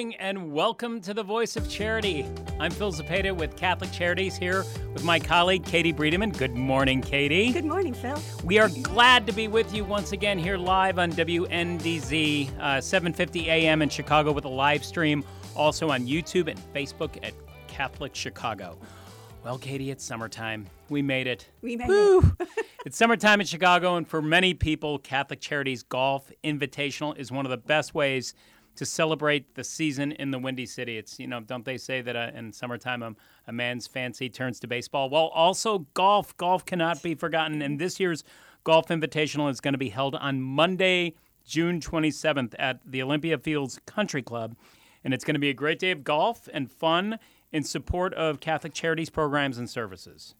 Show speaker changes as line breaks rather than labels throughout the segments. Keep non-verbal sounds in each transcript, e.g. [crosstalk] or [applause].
Morning and welcome to the Voice of Charity. I'm Phil Zapata with Catholic Charities here with my colleague Katie Breedeman. Good morning, Katie.
Good morning, Phil.
We are glad to be with you once again here live on WNDZ, uh, 7:50 a.m. in Chicago with a live stream, also on YouTube and Facebook at Catholic Chicago. Well, Katie, it's summertime. We made it.
We made
Woo!
it. [laughs]
it's summertime in Chicago, and for many people, Catholic Charities Golf Invitational is one of the best ways to celebrate the season in the Windy City. It's, you know, don't they say that uh, in summertime um, a man's fancy turns to baseball? Well, also golf. Golf cannot be forgotten. And this year's Golf Invitational is going to be held on Monday, June 27th at the Olympia Fields Country Club. And it's going to be a great day of golf and fun in support of Catholic Charities programs and services.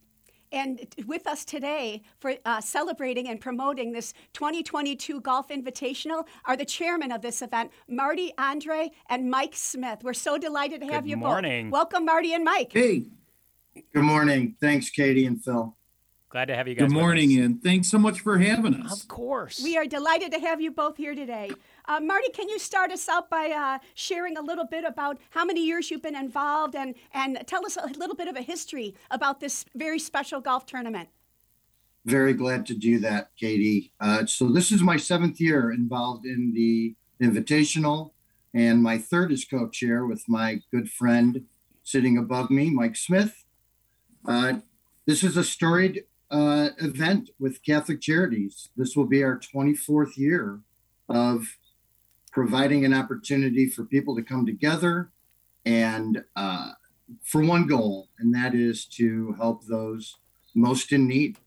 And with us today for uh, celebrating and promoting this 2022 Golf Invitational are the chairman of this event, Marty Andre and Mike Smith. We're so delighted to have
Good
you
morning.
both. Welcome, Marty and Mike.
Hey. Good morning. Thanks, Katie and Phil.
Glad to have you guys.
Good morning, and thanks so much for having us.
Of course.
We are delighted to have you both here today. Uh, Marty, can you start us out by uh, sharing a little bit about how many years you've been involved and, and tell us a little bit of a history about this very special golf tournament?
Very glad to do that, Katie. Uh, so, this is my seventh year involved in the Invitational, and my third as co chair with my good friend sitting above me, Mike Smith. Uh, this is a storied uh, event with Catholic Charities. This will be our 24th year of providing an opportunity for people to come together and uh, for one goal, and that is to help those most in need.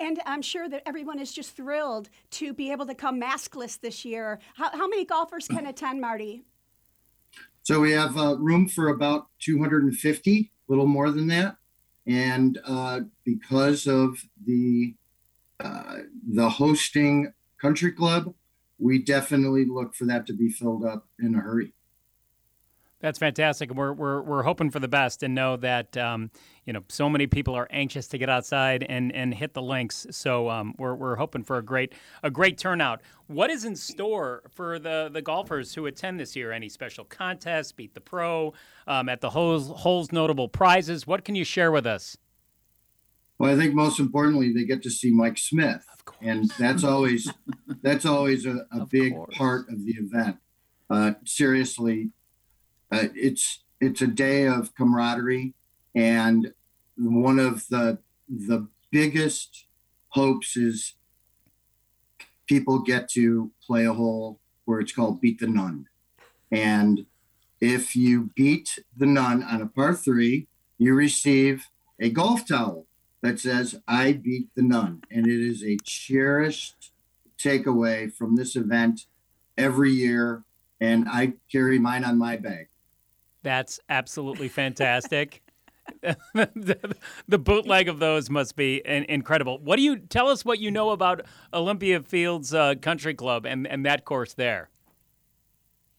And I'm sure that everyone is just thrilled to be able to come maskless this year. How, how many golfers can attend, Marty?
So we have uh, room for about 250, a little more than that. And uh, because of the uh, the hosting country club, we definitely look for that to be filled up in a hurry.
That's fantastic. We're, we're, we're hoping for the best and know that um, you know so many people are anxious to get outside and, and hit the links. So um, we're, we're hoping for a great a great turnout. What is in store for the, the golfers who attend this year? Any special contests? Beat the pro um, at the holes, holes notable prizes. What can you share with us?
Well, I think most importantly, they get to see Mike Smith, and that's always that's always a, a big
course.
part of the event. Uh, seriously, uh, it's it's a day of camaraderie, and one of the the biggest hopes is people get to play a hole where it's called beat the nun, and if you beat the nun on a par three, you receive a golf towel that says I beat the nun. And it is a cherished takeaway from this event every year. And I carry mine on my bag.
That's absolutely fantastic. the, [laughs] the bootleg of those must be incredible. What do you tell us? What you know about Olympia Fields uh, Country Club and, and that course there?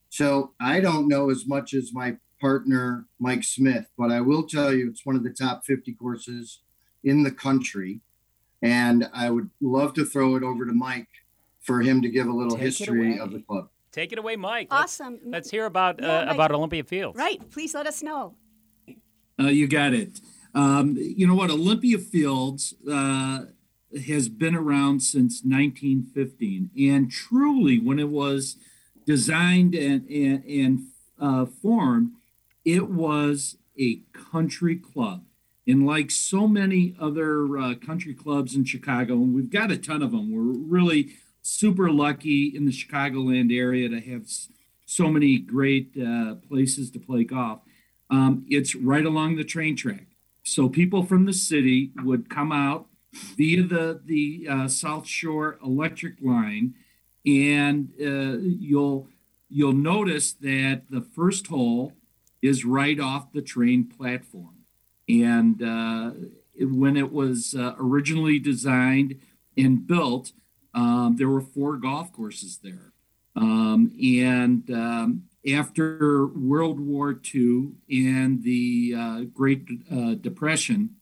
So I don't know as much as my partner, Mike Smith, but I will tell you it's one of the top 50 courses in the country. And I would love to throw it over to Mike for him to give a little
Take
history of the club.
Take it away, Mike. Let's-
Awesome.
Let's, hear about
Yeah,
uh,
Mike.
about Olympia Fields.
Right. Please let us know.
Uh, you got it. Um, you know what? Olympia Fields uh, has been around since 1915, and truly, when it was designed and and, and uh, formed, it was a country club. And like so many other uh, country clubs in Chicago, and we've got a ton of them, we're really super lucky in the Chicagoland area to have so many great uh, places to play golf. um, it's right along the train track. So people from the city would come out via the the uh, South Shore electric line, and uh, you'll you'll notice that the first hole is right off the train platform. And uh, when it was uh, originally designed and built, um, there were four golf courses there. Um, and um, after World War II and the uh, Great uh, Depression,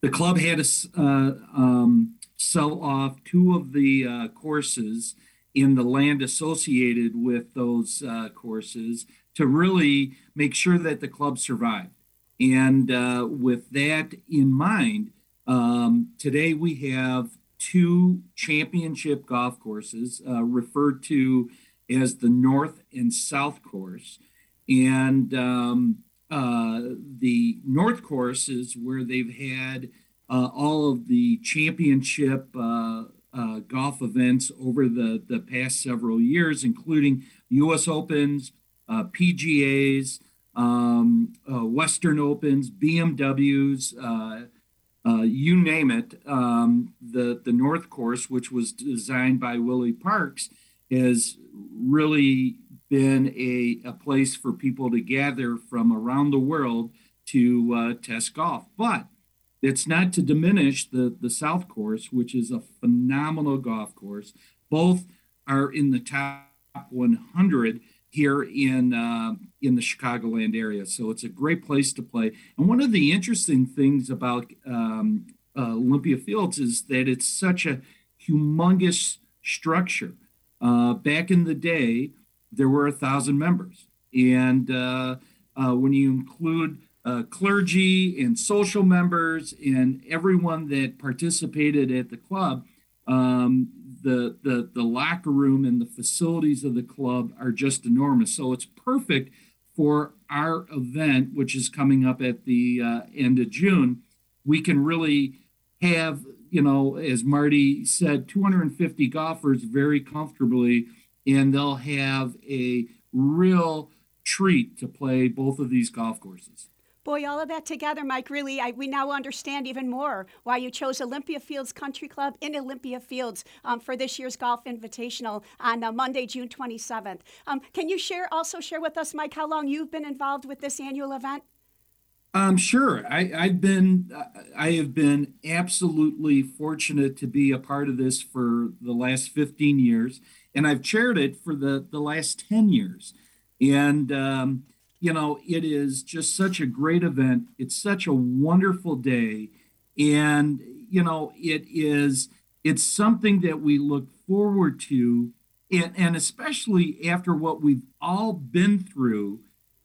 the club had to uh, um, sell off two of the uh, courses in the land associated with those uh, courses to really make sure that the club survived. And uh, with that in mind, um, today we have two championship golf courses uh, referred to as the North and South course. And um, uh, the North course is where they've had uh, all of the championship uh, uh, golf events over the, the past several years, including U.S. Opens, uh, PGAs, um, Western Opens, BMWs, uh, you name it. Um, the the North Course, which was designed by Willie Parks, has really been a, a place for people to gather from around the world to uh, test golf. But it's not to diminish the, the South Course, which is a phenomenal golf course. Both are in the top 100 here in uh, in the Chicagoland area, so it's a great place to play. And one of the interesting things about um, uh, Olympia Fields is that it's such a humongous structure. Uh, back in the day, there were a thousand members, and uh, uh, when you include uh, clergy and social members and everyone that participated at the club. Um, the, the, the locker room and the facilities of the club are just enormous. So it's perfect for our event, which is coming up at the uh, end of June. We can really have, you know, as Marty said, 250 golfers very comfortably, and they'll have a real treat to play both of these golf courses.
Boy, all of that together, Mike, really, I, we now understand even more why you chose Olympia Fields Country Club in Olympia Fields um, for this year's Golf Invitational on uh, Monday, June 27th. Um, can you share also share with us, Mike, how long you've been involved with this annual event?
Um, sure. I, I've been, I have been absolutely fortunate to be a part of this for the last 15 years, and I've chaired it for the, the last 10 years. And, um, you know, it is just such a great event. It's such a wonderful day. And, you know, it is, it's something that we look forward to. And, and especially after what we've all been through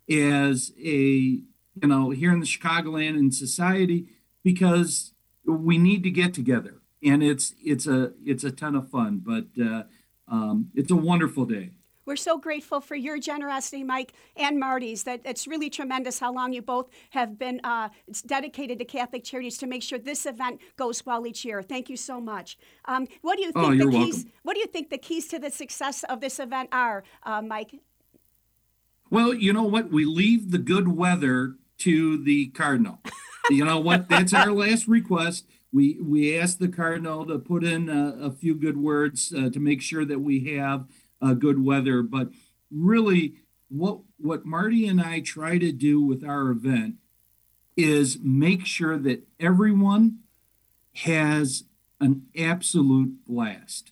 as a, you know, here in the Chicagoland and society, because we need to get together. And it's, it's a, it's a ton of fun, but uh, um, it's a wonderful day.
We're so grateful for your generosity, Mike and Marty's. That it's really tremendous how long you both have been uh, dedicated to Catholic Charities to make sure this event goes well each year. Thank you so much. Um, what do you
oh,
think
oh,
the keys?
Welcome.
What do you think the keys to the success of this event are, uh, Mike?
Well, you know what? We leave the good weather to the Cardinal. you know what? That's our [laughs] last request. We we asked the Cardinal to put in a, a few good words uh, to make sure that we have uh, good weather. But really, what what Marty and I try to do with our event is make sure that everyone has an absolute blast.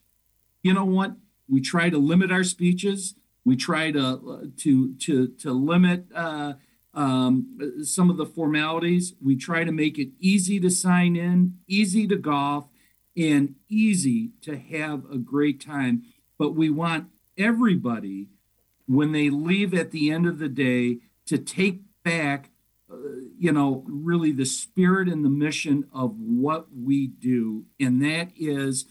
You know what? We try to limit our speeches. We try to to to to limit uh, um, some of the formalities. We try to make it easy to sign in, easy to golf, and easy to have a great time. But we want everybody when they leave at the end of the day to take back uh, you know really the spirit and the mission of what we do. And that is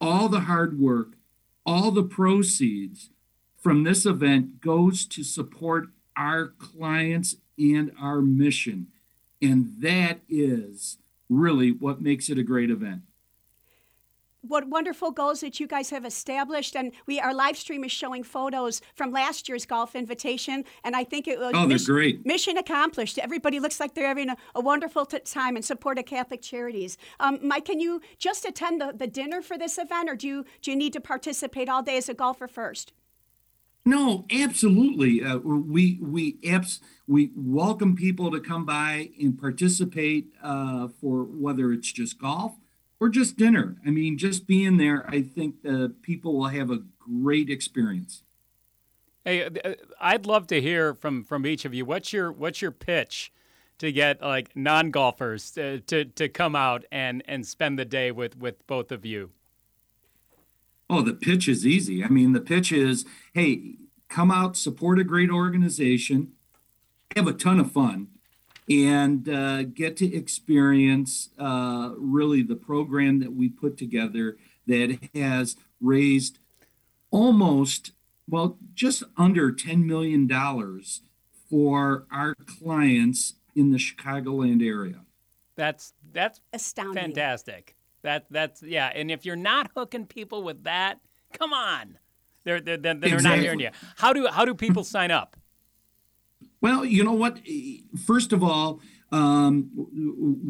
all the hard work all the proceeds from this event goes to support our clients and our mission. And that is really what makes it a great event
what wonderful goals that you guys have established. And we our live stream is showing photos from last year's golf invitation, and I think it was
oh,
mission,
great.
mission accomplished. Everybody looks like they're having a, a wonderful t- time in support of Catholic Charities. Um, Mike, can you just attend the, the dinner for this event, or do you do you need to participate all day as a golfer first?
No, absolutely. Uh, we we abs- we welcome people to come by and participate uh, for whether it's just golf or just dinner. I mean, just being there, I think the people will have a great experience.
Hey, uh, I'd love to hear from from each of you. What's your what's your pitch to get like non golfers to, to to come out and and spend the day with with both of you?
Oh, the pitch is easy. I mean, the pitch is hey, come out, support a great organization, have a ton of fun, and uh, get to experience uh, really the program that we put together that has raised almost, well, just under $10 million for our clients in the Chicagoland area.
That's that's
Astounding.
fantastic. That that's yeah. And if you're not hooking people with that, come on, they're they're, they're, they're not hearing you. How do how do people sign up?
Well, you know what? First of all, um,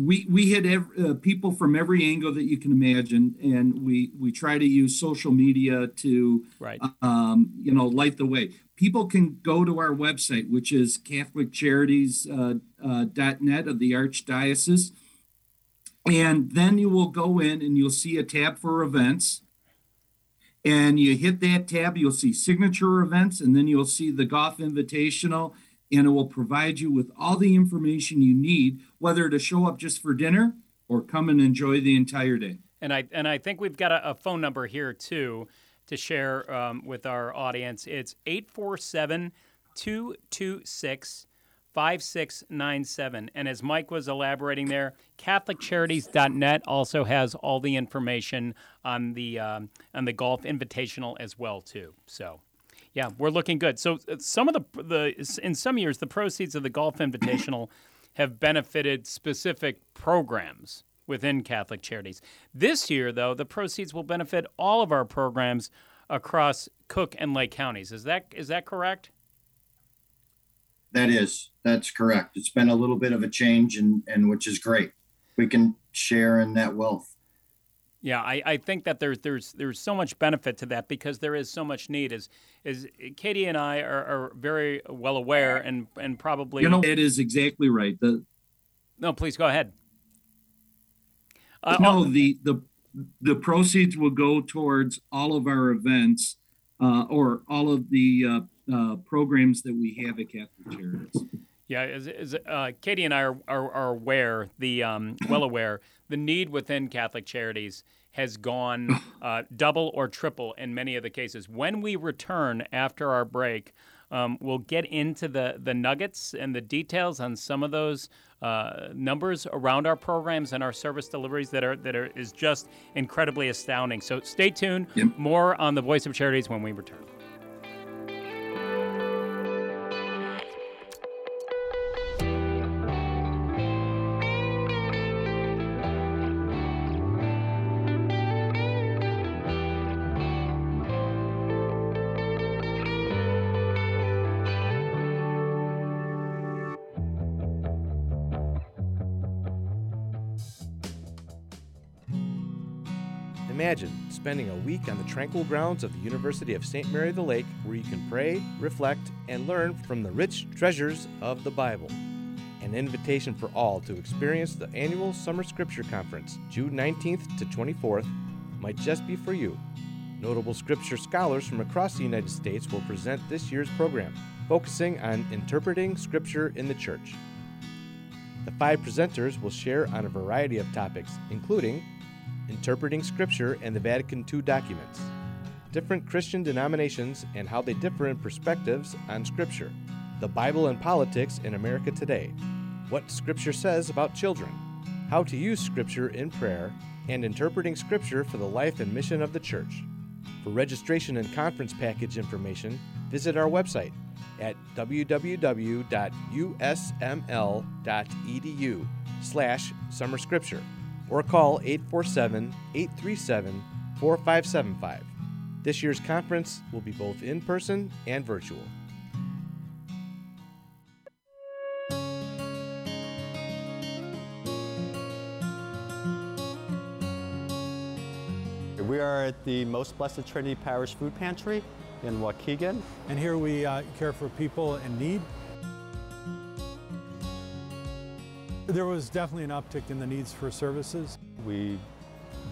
we we hit ev- uh, people from every angle that you can imagine, and we we try to use social media to
Right.
um, you know light the way. People can go to our website, which is CatholicCharities.net uh, uh, .net of the Archdiocese, and then you will go in and you'll see a tab for events. And you hit that tab, you'll see signature events, and then you'll see the Golf Invitational, and it will provide you with all the information you need, whether to show up just for dinner or come and enjoy the entire day.
And I and I think we've got a, a phone number here too to share um, with our audience. It's 847 226 5697. And as Mike was elaborating there, CatholicCharities.net also has all the information on the um, on the golf invitational as well too. So. Yeah, we're looking good. So uh, some of the the in some years the proceeds of the golf invitational [coughs] have benefited specific programs within Catholic Charities. This year though, the proceeds will benefit all of our programs across Cook and Lake counties. Is that is that correct?
That is, that's correct. It's been a little bit of a change, and and which is great. We can share in that wealth.
Yeah, I, I think that there's there's there's so much benefit to that because there is so much need. Is is Katie and I are, are very well aware and and probably
You know, it is exactly right. The
no. Please go ahead. Uh,
no, the the the proceeds will go towards all of our events uh, or all of the uh, uh, programs that we have at Catholic Charities.
Yeah, as, as, uh, Katie and I are, are, are aware, the um, [coughs] well aware, the need within Catholic Charities has gone [coughs] uh, double or triple in many of the cases. When we return after our break, um, we'll get into the, the nuggets and the details on some of those uh, numbers around our programs and our service deliveries that are that are is just incredibly astounding. So stay tuned.
Yep.
More on the Voice of Charities when we return.
Imagine spending a week on the tranquil grounds of the University of St. Mary the Lake where you can pray, reflect, and learn from the rich treasures of the Bible. An invitation for all to experience the annual Summer Scripture Conference, June 19th to 24th, might just be for you. Notable scripture scholars from across the United States will present this year's program, focusing on interpreting scripture in the church. The five presenters will share on a variety of topics, including interpreting Scripture and the Vatican II documents, different Christian denominations and how they differ in perspectives on Scripture, the Bible and politics in America today, what Scripture says about children, how to use Scripture in prayer, and interpreting Scripture for the life and mission of the Church. For registration and conference package information, visit our website at www.usml.edu slash summer scripture or call 847 837 4575. This year's conference will be both in person and virtual.
We are at the Most Blessed Trinity Parish Food Pantry in Waukegan.
And here we uh, care for people in need. There was definitely an uptick in the needs for services.
We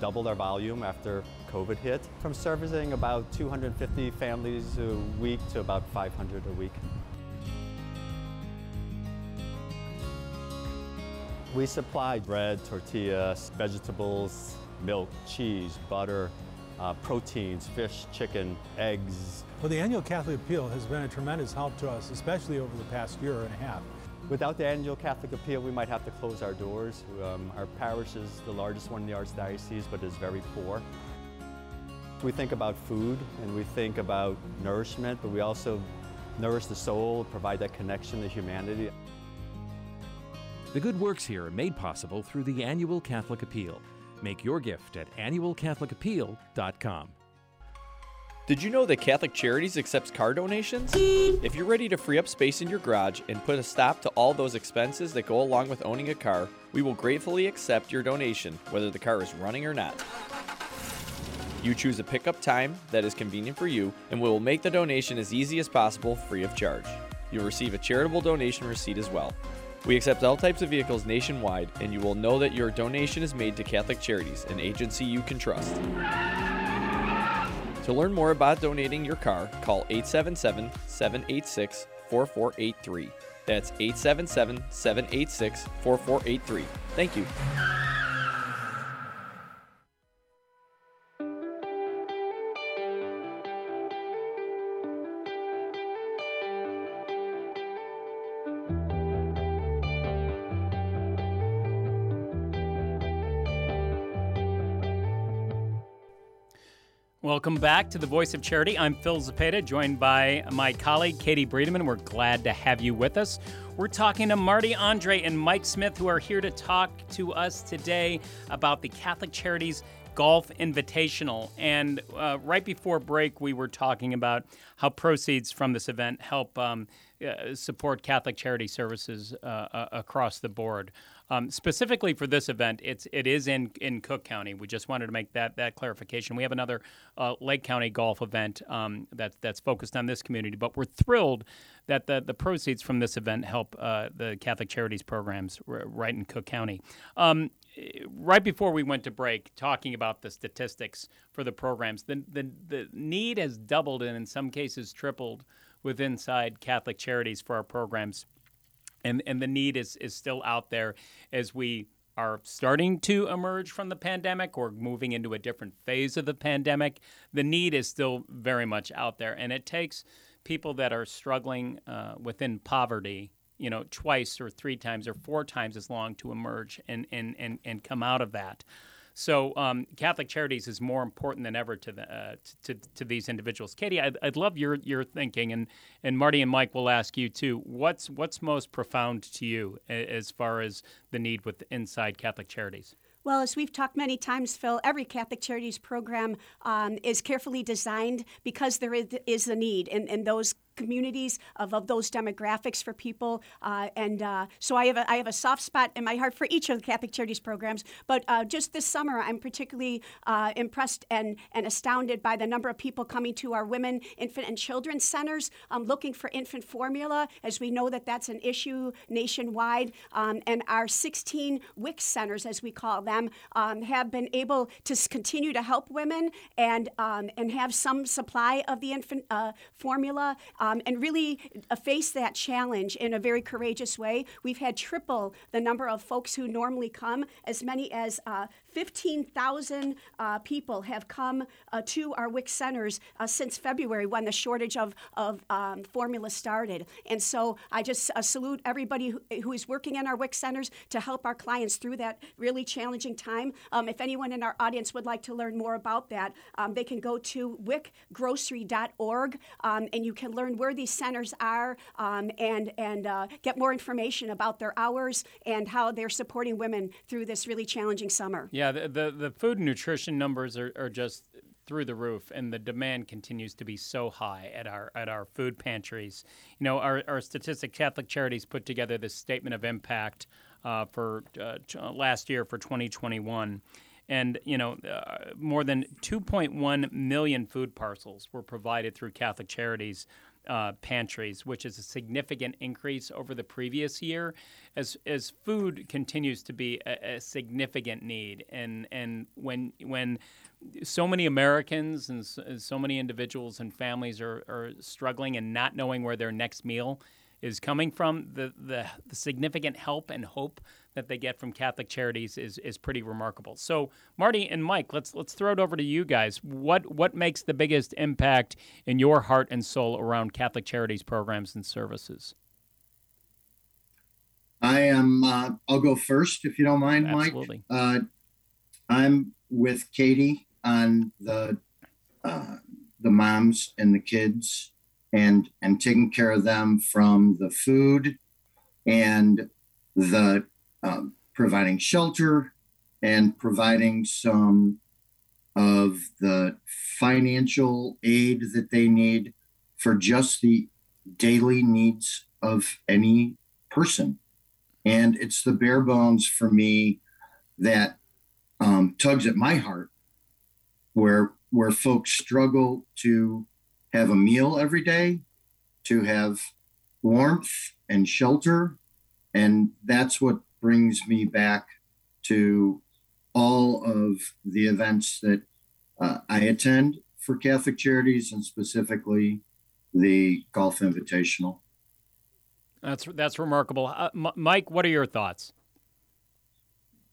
doubled our volume after COVID hit, from servicing about 250 families a week to about 500 a week. We supply bread, tortillas, vegetables, milk, cheese, butter, uh, proteins, fish, chicken, eggs.
Well, the annual Catholic Appeal has been a tremendous help to us, especially over the past year and a half.
Without the annual Catholic Appeal, we might have to close our doors. Um, our parish is the largest one in the Archdiocese, but is very poor. We think about food and we think about nourishment, but we also nourish the soul, provide that connection to humanity.
The good works here are made possible through the annual Catholic Appeal. Make your gift at annualcatholicappeal.com.
Did you know that Catholic Charities accepts car donations? If you're ready to free up space in your garage and put a stop to all those expenses that go along with owning a car, we will gratefully accept your donation, whether the car is running or not. You choose a pickup time that is convenient for you, and we will make the donation as easy as possible free of charge. You'll receive a charitable donation receipt as well. We accept all types of vehicles nationwide, and you will know that your donation is made to Catholic Charities, an agency you can trust. To learn more about donating your car, call 877 786 4483. That's 877 786 4483. Thank you.
Welcome back to the Voice of Charity. I'm Phil Zapata, joined by my colleague Katie Breedeman. We're glad to have you with us. We're talking to Marty Andre and Mike Smith, who are here to talk to us today about the Catholic Charities Golf Invitational. And uh, right before break, we were talking about how proceeds from this event help um, uh, support Catholic charity services uh, uh across the board. Um, specifically for this event, it's it is in in Cook County. We just wanted to make that that clarification. We have another uh, Lake County golf event um, that's that's focused on this community, but we're thrilled that the the proceeds from this event help uh, the Catholic Charities programs r- right in Cook County. Um, right before we went to break, talking about the statistics for the programs, the the, the need has doubled and in some cases tripled with inside Catholic Charities for our programs and and the need is is still out there as we are starting to emerge from the pandemic or moving into a different phase of the pandemic. The need is still very much out there, and it takes people that are struggling uh, within poverty you know, twice or three times or four times as long to emerge and, and, and, and come out of that. So um, Catholic Charities is more important than ever to the uh, to, to these individuals. Katie, I'd, I'd, love your your thinking, and and Marty and Mike will ask you too. What's what's most profound to you as far as the need with inside Catholic Charities?
Well, as we've talked many times, Phil, every Catholic Charities program um, is carefully designed because there is, a need, and, and those communities of, of those demographics for people. Uh, and uh, so I have, a, I have a soft spot in my heart for each of the Catholic Charities programs. But uh, just this summer, I'm particularly uh, impressed and, and astounded by the number of people coming to our women, infant, and children's centers um, looking for infant formula, as we know that that's an issue nationwide. Um, and our 16 WIC centers, as we call them, um, have been able to continue to help women and, um, and have some supply of the infant uh, formula um, and really uh, face that challenge in a very courageous way. We've had triple the number of folks who normally come, as many as uh, 15,000 uh, people have come uh, to our WIC centers uh, since February when the shortage of, of um, formula started. And so I just uh, salute everybody who, who is working in our WIC centers to help our clients through that really challenging time. Um, if anyone in our audience would like to learn more about that, um, they can go to wicgrocery.org um, and you can learn where these centers are um, and, and uh, get more information about their hours and how they're supporting women through this really challenging summer.
Yeah. Yeah, the, the, the food and nutrition numbers are, are just through the roof, and the demand continues to be so high at our at our food pantries. You know, our, our statistic Catholic Charities put together this statement of impact uh, for uh, last year for 2021 and you know uh, more than 2.1 million food parcels were provided through Catholic Charities uh, pantries, which is a significant increase over the previous year, as as food continues to be a, a significant need, and and when when so many Americans and so many individuals and families are, are struggling and not knowing where their next meal is coming from, the, the, the significant help and hope that they get from Catholic Charities is is pretty remarkable. So, Marty and Mike, let's let's throw it over to you guys. What what makes the biggest impact in your heart and soul around Catholic Charities programs and services?
I am. Uh, I'll go first, if you don't mind,
Absolutely.
Mike. Uh, I'm with Katie on the uh, the moms and the kids, and and taking care of them from the food and the um, providing shelter and providing some of the financial aid that they need for just the daily needs of any person. And it's the bare bones for me that um, tugs at my heart, where where folks struggle to have a meal every day, to have warmth and shelter, and that's what brings me back to all of the events that uh, I attend for Catholic Charities and specifically the Golf Invitational.
That's that's remarkable. Uh, M- Mike, what are your thoughts?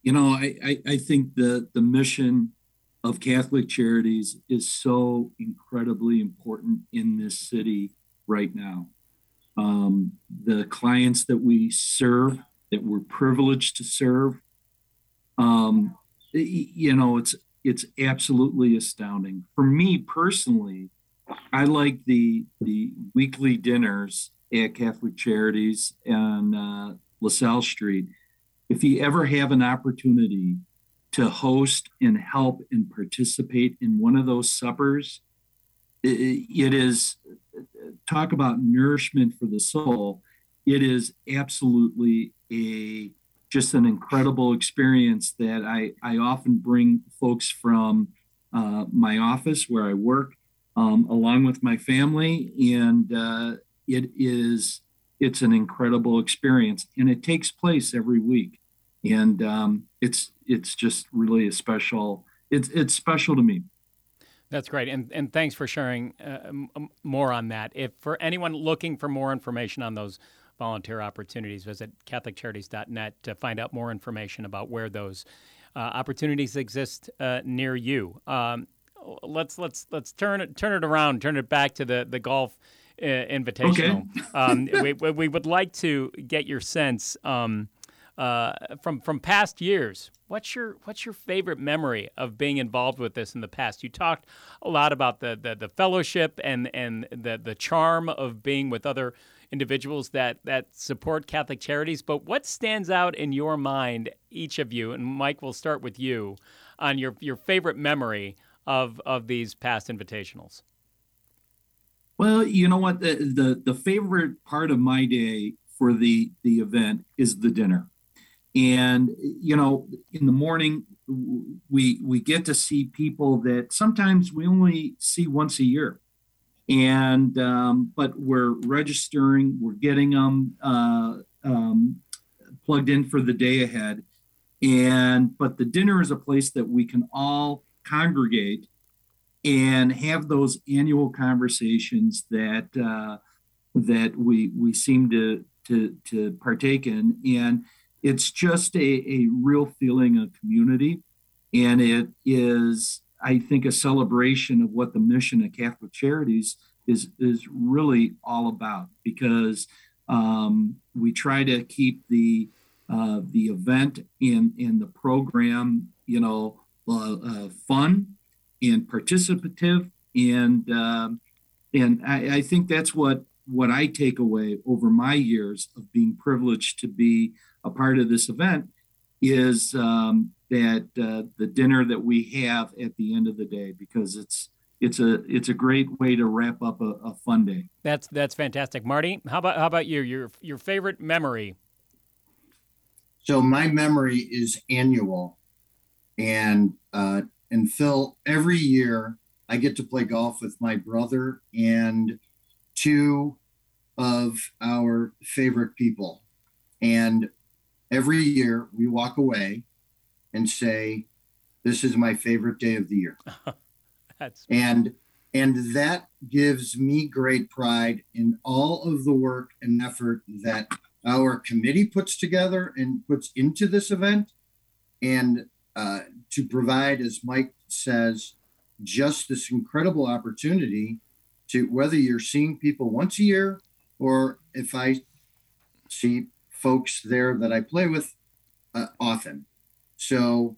You know, I, I, I think the the mission of Catholic Charities is so incredibly important in this city right now. Um, the clients that we serve that we're privileged to serve. Um, you know, it's it's absolutely astounding. For me personally, I like the the weekly dinners at Catholic Charities on uh, LaSalle Street. If you ever have an opportunity to host and help and participate in one of those suppers, it, is talk about nourishment for the soul. It is absolutely a just an incredible experience that I, I often bring folks from uh, my office where I work um, along with my family. And uh, it is, it's an incredible experience and it takes place every week. And um, it's, it's just really a special, it's, it's special to me.
That's great, and and thanks for sharing uh, m- more on that. If for anyone looking for more information on those volunteer opportunities. Visit CatholicCharities.net to find out more information about where those uh, opportunities exist uh, near you. Um, let's let's let's turn it turn it around, turn it back to the the golf uh, invitational. Okay. um, we, we would like to get your sense um, uh, from from past years. What's your what's your favorite memory of being involved with this in the past? You talked a lot about the the, the fellowship and and the the charm of being with other individuals that that support Catholic charities. But what stands out in your mind, each of you, and Mike, we'll start with you, on your your favorite memory of of these past invitationals.
Well, you know what the the, the favorite part of my day for the the event is the dinner, and you know in the morning we we get to see people that sometimes we only see once a year. And um, but we're registering we're getting them uh, um, plugged in for the day ahead. And but the dinner is a place that we can all congregate and have those annual conversations that uh, that we we seem to to to partake in. And it's just a, a real feeling of community and it is I think a celebration of what the mission of Catholic Charities is is really all about because um, we try to keep the uh, the event and in the program, you know, uh, uh, fun and participative, and um, and I, I think that's what what I take away over my years of being privileged to be a part of this event is um, that uh, the dinner that we have at the end of the day because it's it's a it's a great way to wrap up a, a fun day.
That's that's fantastic, Marty. How about how about you? Your your favorite memory?
So my memory is annual, and uh, and Phil. Every year I get to play golf with my brother and two of our favorite people, and every year we walk away and say, "This is my favorite day of the year." [laughs] And and that gives me great pride in all of the work and effort that our committee puts together and puts into this event and uh, to provide as mike says just this incredible opportunity to whether you're seeing people once a year or if i see folks there that i play with uh, often so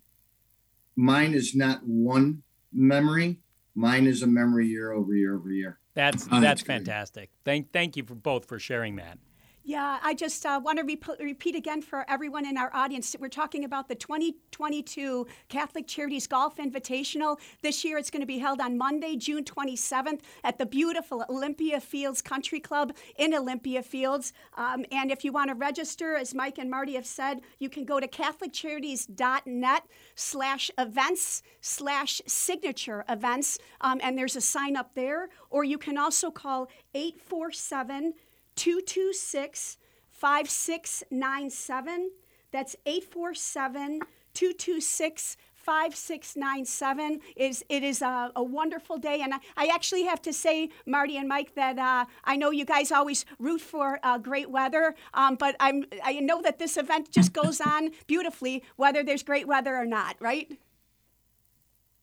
mine is not one memory mine is a memory year over year over year.
That's
Oh,
that's
that's
fantastic. Thank thank you for both for sharing that.
Yeah, I just uh, want to rep- repeat again for everyone in our audience. We're talking about the 2022 Catholic Charities Golf Invitational. This year it's going to be held on Monday, June 27th at the beautiful Olympia Fields Country Club in Olympia Fields. Um, and if you want to register, as Mike and Marty have said, you can go to catholiccharities.net slash events slash signature events. Um, and there's a sign up there. Or you can also call 847- 226 5697. That's 847 226 5697 is it is a, a wonderful day. And I, I actually have to say marty and mike that uh, i know you guys always root for uh, great weather. Um, but i'm i know that this event just goes on beautifully whether there's great weather or not right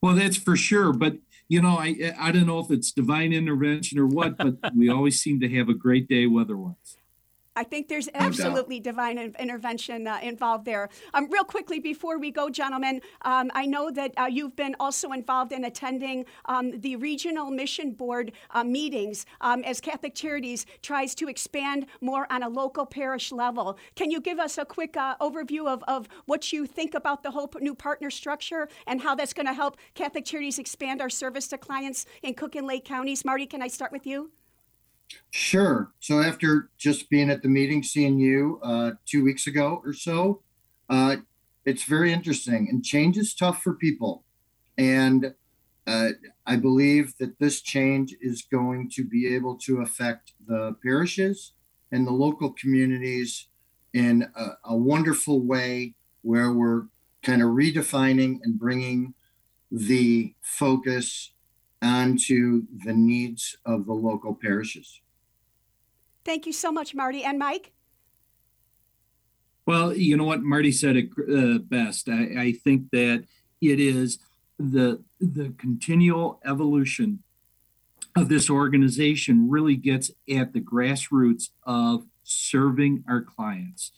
Well, that's for sure. But you know, I I don't know if it's divine intervention or what, but we always seem to have a great day weather-wise.
I think there's absolutely divine intervention uh, involved there. Um, real quickly, before we go, gentlemen, um, I know that uh, you've been also involved in attending um, the regional mission board uh, meetings um, as Catholic Charities tries to expand more on a local parish level. Can you give us a quick uh, overview of, of what you think about the whole new partner structure and how that's going to help Catholic Charities expand our service to clients in Cook and Lake counties? Marty, can I start with you?
Sure. So after just being at the meeting, seeing you uh, two weeks ago or so, uh, it's very interesting. And change is tough for people. And uh, I believe that this change is going to be able to affect the parishes and the local communities in a, a wonderful way where we're kind of redefining and bringing the focus onto the needs of the local parishes.
Thank you so much, Marty. And Mike?
Well, you know what Marty said it uh, best. I, I think that it is the the continual evolution of this organization really gets at the grassroots of serving our clients,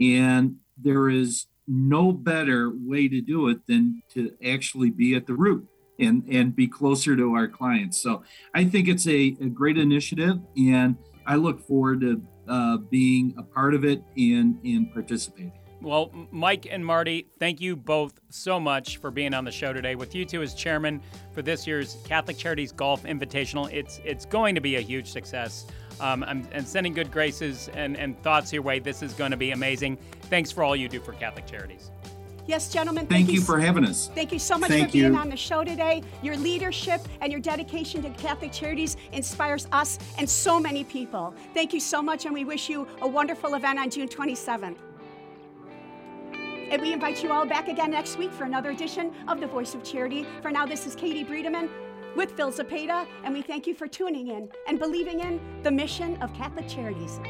and there is no better way to do it than to actually be at the root and and be closer to our clients. So I think it's a, a great initiative, and I look forward to uh, being a part of it and and participating.
Well, Mike and Marty, thank you both so much for being on the show today. With you two as chairman for this year's Catholic Charities Golf Invitational, it's it's going to be a huge success. Um, I'm and sending good graces and, and thoughts your way. This is going to be amazing. Thanks for all you do for Catholic Charities.
Yes, gentlemen.
Thank you
s-
for having us.
Thank you so much
Thank
for being
you.
on the show today. Your leadership and your dedication to Catholic Charities inspires us and so many people. Thank you so much, and we wish you a wonderful event on June 27th. And we invite you all back again next week for another edition of The Voice of Charity. For now, this is Katie Breedeman with Phil Zapata, and we thank you for tuning in and believing in the mission of Catholic Charities.